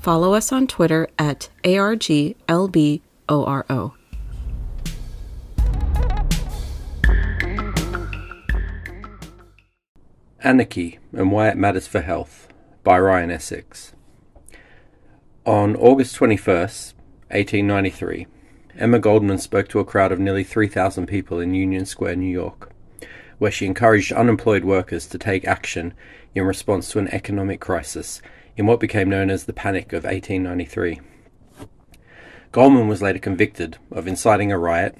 follow us on Twitter at ARGLBORO. Anarchy and Why It Matters for Health by Ryan Essex. On August 21st, 1893, Emma Goldman spoke to a crowd of nearly 3,000 people in Union Square, New York, where she encouraged unemployed workers to take action in response to an economic crisis in what became known as the Panic of 1893. Goldman was later convicted of inciting a riot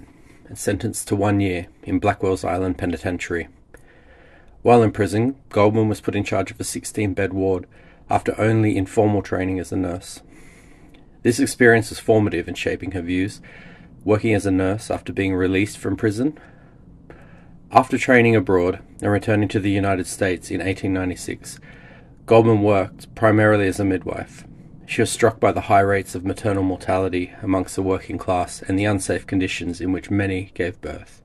and sentenced to one year in Blackwell's Island Penitentiary. While in prison, Goldman was put in charge of a 16 bed ward after only informal training as a nurse. This experience was formative in shaping her views, working as a nurse after being released from prison. After training abroad and returning to the United States in 1896, Goldman worked primarily as a midwife. She was struck by the high rates of maternal mortality amongst the working class and the unsafe conditions in which many gave birth.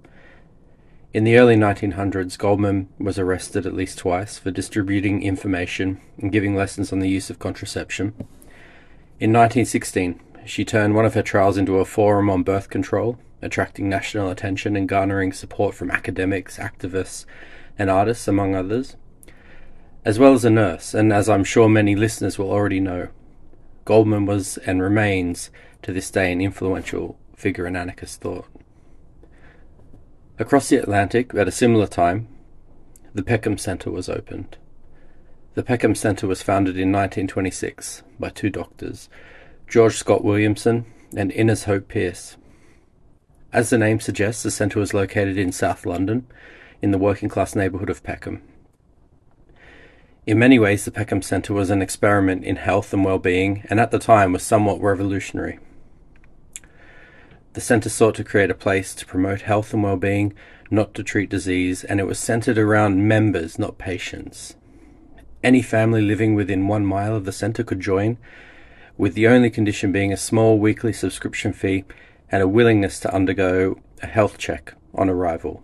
In the early 1900s, Goldman was arrested at least twice for distributing information and giving lessons on the use of contraception. In 1916, she turned one of her trials into a forum on birth control, attracting national attention and garnering support from academics, activists, and artists, among others. As well as a nurse, and as I'm sure many listeners will already know, Goldman was and remains to this day an influential figure in anarchist thought. Across the Atlantic, at a similar time, the Peckham Centre was opened. The Peckham Centre was founded in 1926 by two doctors, George Scott Williamson and Innes Hope Pearce. As the name suggests, the centre was located in South London, in the working class neighbourhood of Peckham. In many ways, the Peckham Centre was an experiment in health and well-being, and at the time was somewhat revolutionary. The centre sought to create a place to promote health and well-being, not to treat disease, and it was centered around members, not patients. Any family living within one mile of the centre could join, with the only condition being a small weekly subscription fee and a willingness to undergo a health check on arrival.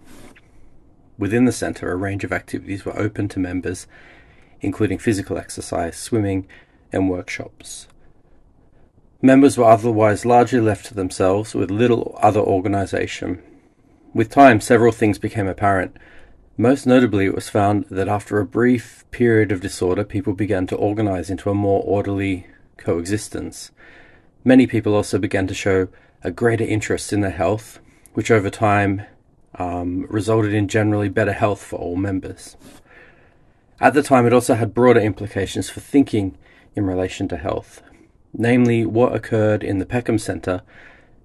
Within the centre, a range of activities were open to members, including physical exercise, swimming, and workshops. Members were otherwise largely left to themselves with little other organisation. With time, several things became apparent. Most notably, it was found that after a brief period of disorder, people began to organise into a more orderly coexistence. Many people also began to show a greater interest in their health, which over time um, resulted in generally better health for all members. At the time, it also had broader implications for thinking in relation to health namely what occurred in the Peckham Centre,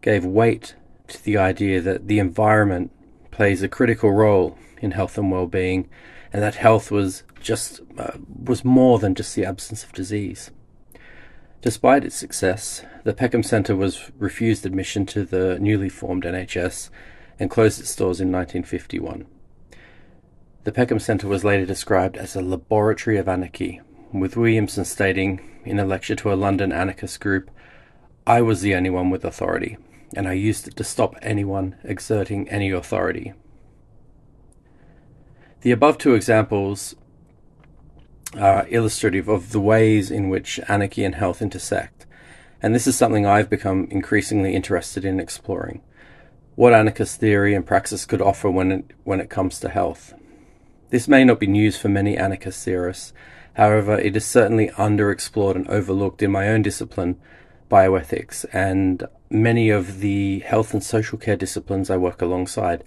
gave weight to the idea that the environment plays a critical role in health and well-being, and that health was just uh, was more than just the absence of disease. Despite its success, the Peckham Centre was refused admission to the newly formed NHS and closed its doors in 1951. The Peckham Centre was later described as a laboratory of anarchy, with Williamson stating in a lecture to a London anarchist group, I was the only one with authority, and I used it to stop anyone exerting any authority. The above two examples are illustrative of the ways in which anarchy and health intersect, and this is something I've become increasingly interested in exploring. What anarchist theory and praxis could offer when it, when it comes to health. This may not be news for many anarchist theorists, However, it is certainly underexplored and overlooked in my own discipline, bioethics, and many of the health and social care disciplines I work alongside.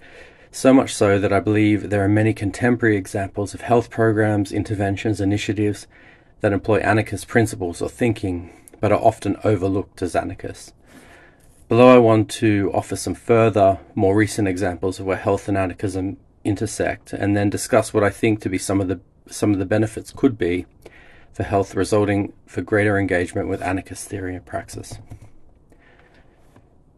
So much so that I believe there are many contemporary examples of health programs, interventions, initiatives that employ anarchist principles or thinking, but are often overlooked as anarchists. Below, I want to offer some further, more recent examples of where health and anarchism intersect, and then discuss what I think to be some of the some of the benefits could be for health resulting for greater engagement with anarchist theory and praxis.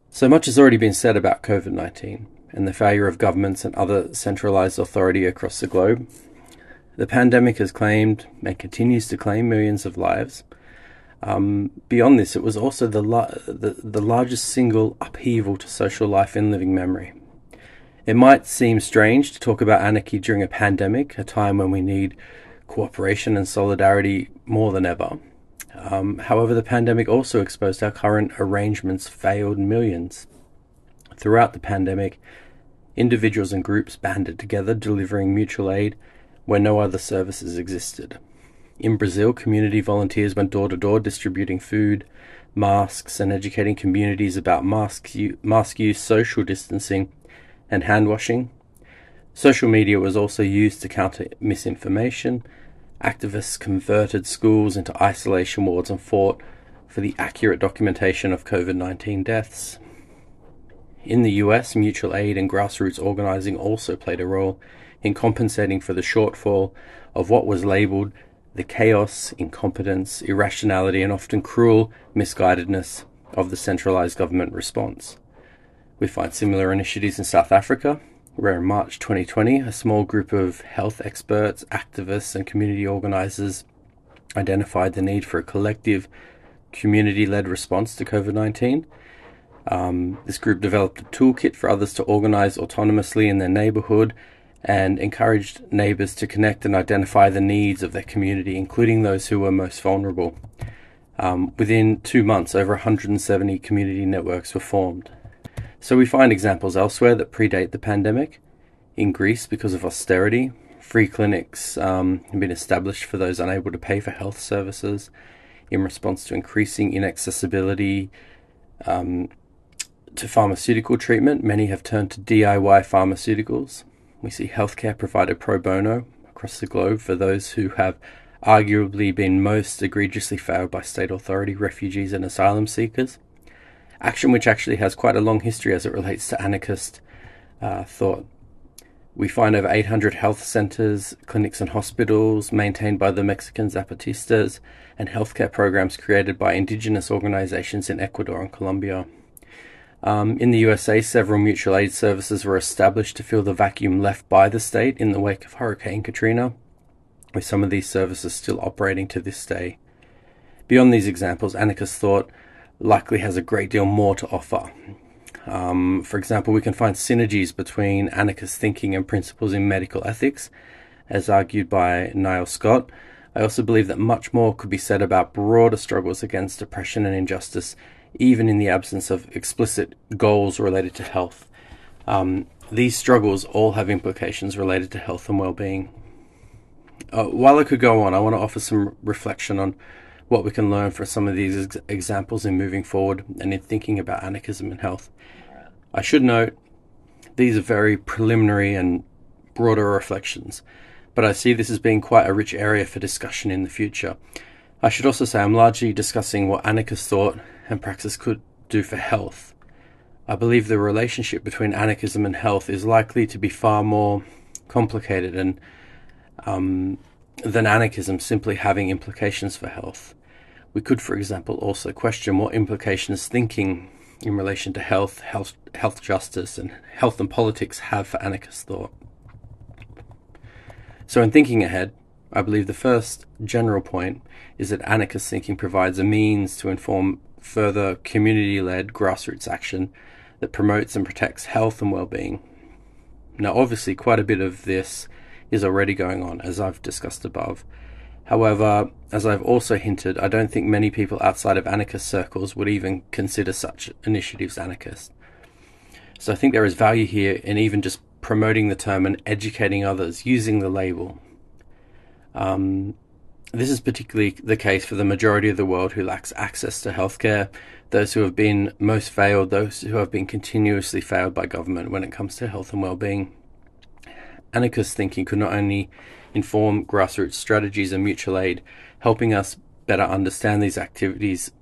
So much has already been said about COVID 19 and the failure of governments and other centralized authority across the globe. The pandemic has claimed and continues to claim millions of lives. Um, beyond this, it was also the, la- the, the largest single upheaval to social life in living memory. It might seem strange to talk about anarchy during a pandemic, a time when we need cooperation and solidarity more than ever. Um, however, the pandemic also exposed how current arrangements failed millions. Throughout the pandemic, individuals and groups banded together, delivering mutual aid where no other services existed. In Brazil, community volunteers went door to door distributing food, masks, and educating communities about mask, mask use, social distancing, and hand washing. Social media was also used to counter misinformation. Activists converted schools into isolation wards and fought for the accurate documentation of COVID 19 deaths. In the US, mutual aid and grassroots organizing also played a role in compensating for the shortfall of what was labeled the chaos, incompetence, irrationality, and often cruel misguidedness of the centralized government response. We find similar initiatives in South Africa, where in March 2020, a small group of health experts, activists, and community organizers identified the need for a collective, community led response to COVID 19 um, this group developed a toolkit for others to organize autonomously in their neighborhood and encouraged neighbors to connect and identify the needs of their community, including those who were most vulnerable. Um, within two months, over 170 community networks were formed. So we find examples elsewhere that predate the pandemic. In Greece, because of austerity, free clinics um, have been established for those unable to pay for health services in response to increasing inaccessibility um, to pharmaceutical treatment, many have turned to DIY pharmaceuticals. We see healthcare provided pro bono across the globe for those who have arguably been most egregiously failed by state authority, refugees, and asylum seekers. Action which actually has quite a long history as it relates to anarchist uh, thought. We find over 800 health centers, clinics, and hospitals maintained by the Mexican Zapatistas, and healthcare programs created by indigenous organizations in Ecuador and Colombia. Um, in the USA, several mutual aid services were established to fill the vacuum left by the state in the wake of Hurricane Katrina, with some of these services still operating to this day. Beyond these examples, anarchist thought likely has a great deal more to offer. Um, for example, we can find synergies between anarchist thinking and principles in medical ethics, as argued by Niall Scott. I also believe that much more could be said about broader struggles against oppression and injustice even in the absence of explicit goals related to health. Um, these struggles all have implications related to health and well being. Uh, while I could go on, I want to offer some reflection on what we can learn from some of these ex- examples in moving forward and in thinking about anarchism and health. I should note these are very preliminary and broader reflections, but I see this as being quite a rich area for discussion in the future. I should also say I'm largely discussing what anarchist thought and praxis could do for health. I believe the relationship between anarchism and health is likely to be far more complicated and um, than anarchism simply having implications for health. We could, for example, also question what implications thinking in relation to health, health, health justice, and health and politics have for anarchist thought. So, in thinking ahead, I believe the first general point is that anarchist thinking provides a means to inform further community led grassroots action that promotes and protects health and well being. Now, obviously, quite a bit of this is already going on, as I've discussed above. However, as I've also hinted, I don't think many people outside of anarchist circles would even consider such initiatives anarchist. So I think there is value here in even just promoting the term and educating others using the label. Um, this is particularly the case for the majority of the world who lacks access to healthcare, those who have been most failed, those who have been continuously failed by government when it comes to health and well-being. Anarchist thinking could not only inform grassroots strategies and mutual aid, helping us better understand these activities,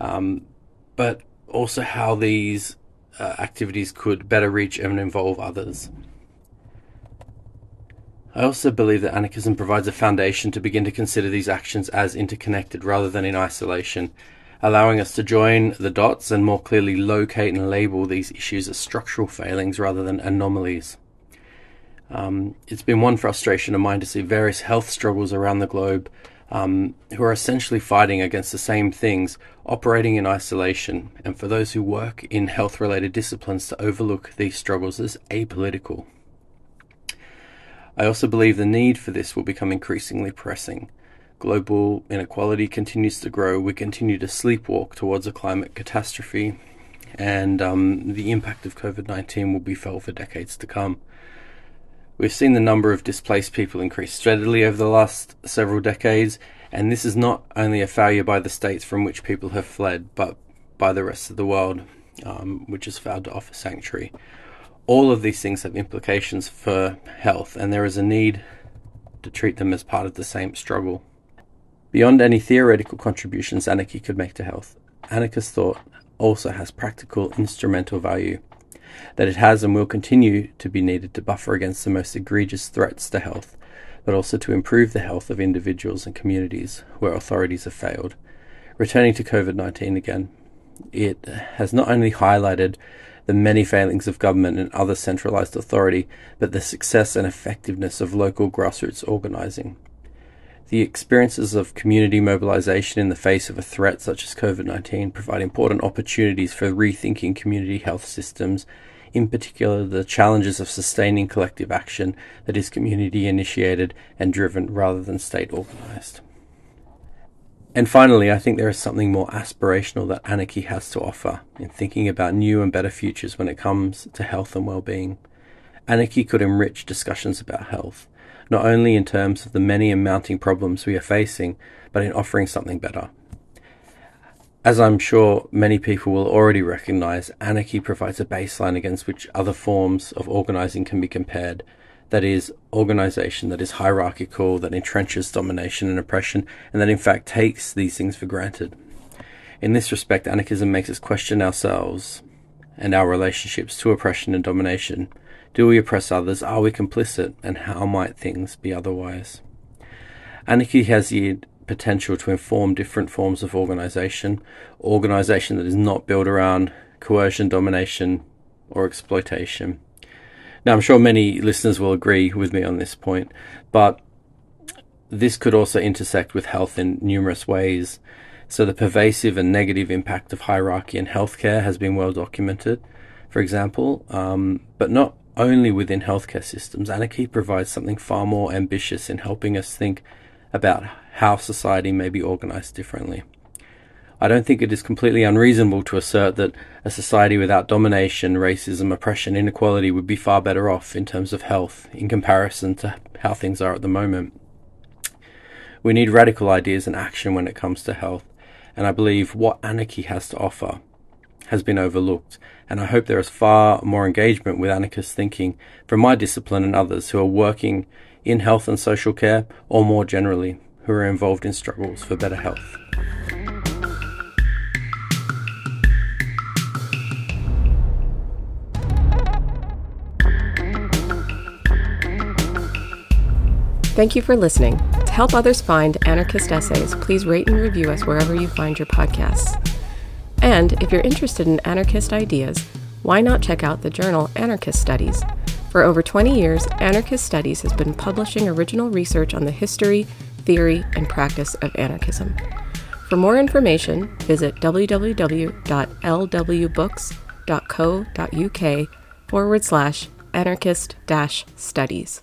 um, but also how these uh, activities could better reach and involve others. I also believe that anarchism provides a foundation to begin to consider these actions as interconnected rather than in isolation. allowing us to join the dots and more clearly locate and label these issues as structural failings rather than anomalies. Um, it's been one frustration of mine to see various health struggles around the globe um, who are essentially fighting against the same things, operating in isolation, and for those who work in health related disciplines to overlook these struggles as apolitical. I also believe the need for this will become increasingly pressing. Global inequality continues to grow. We continue to sleepwalk towards a climate catastrophe, and um, the impact of COVID 19 will be felt for decades to come. We've seen the number of displaced people increase steadily over the last several decades, and this is not only a failure by the states from which people have fled, but by the rest of the world, um, which has failed to offer sanctuary. All of these things have implications for health, and there is a need to treat them as part of the same struggle. Beyond any theoretical contributions anarchy could make to health, anarchist thought also has practical instrumental value that it has and will continue to be needed to buffer against the most egregious threats to health, but also to improve the health of individuals and communities where authorities have failed. Returning to COVID 19 again, it has not only highlighted the many failings of government and other centralized authority, but the success and effectiveness of local grassroots organizing. The experiences of community mobilization in the face of a threat such as COVID 19 provide important opportunities for rethinking community health systems, in particular, the challenges of sustaining collective action that is community initiated and driven rather than state organized. And finally, I think there is something more aspirational that anarchy has to offer in thinking about new and better futures when it comes to health and well being. Anarchy could enrich discussions about health not only in terms of the many and mounting problems we are facing, but in offering something better. As I'm sure many people will already recognize, anarchy provides a baseline against which other forms of organizing can be compared. That is, organization that is hierarchical, that entrenches domination and oppression, and that in fact takes these things for granted. In this respect, anarchism makes us question ourselves and our relationships to oppression and domination. Do we oppress others? Are we complicit? And how might things be otherwise? Anarchy has the potential to inform different forms of organization, organization that is not built around coercion, domination, or exploitation. Now, I'm sure many listeners will agree with me on this point, but this could also intersect with health in numerous ways. So, the pervasive and negative impact of hierarchy in healthcare has been well documented, for example, um, but not only within healthcare systems, anarchy provides something far more ambitious in helping us think about how society may be organized differently. I don't think it is completely unreasonable to assert that a society without domination, racism, oppression, inequality would be far better off in terms of health in comparison to how things are at the moment. We need radical ideas and action when it comes to health, and I believe what anarchy has to offer has been overlooked, and I hope there is far more engagement with anarchist thinking from my discipline and others who are working in health and social care, or more generally, who are involved in struggles for better health. Thank you for listening. To help others find anarchist essays, please rate and review us wherever you find your podcasts. And if you're interested in anarchist ideas, why not check out the journal Anarchist Studies? For over 20 years, Anarchist Studies has been publishing original research on the history, theory, and practice of anarchism. For more information, visit www.lwbooks.co.uk forward slash anarchist studies.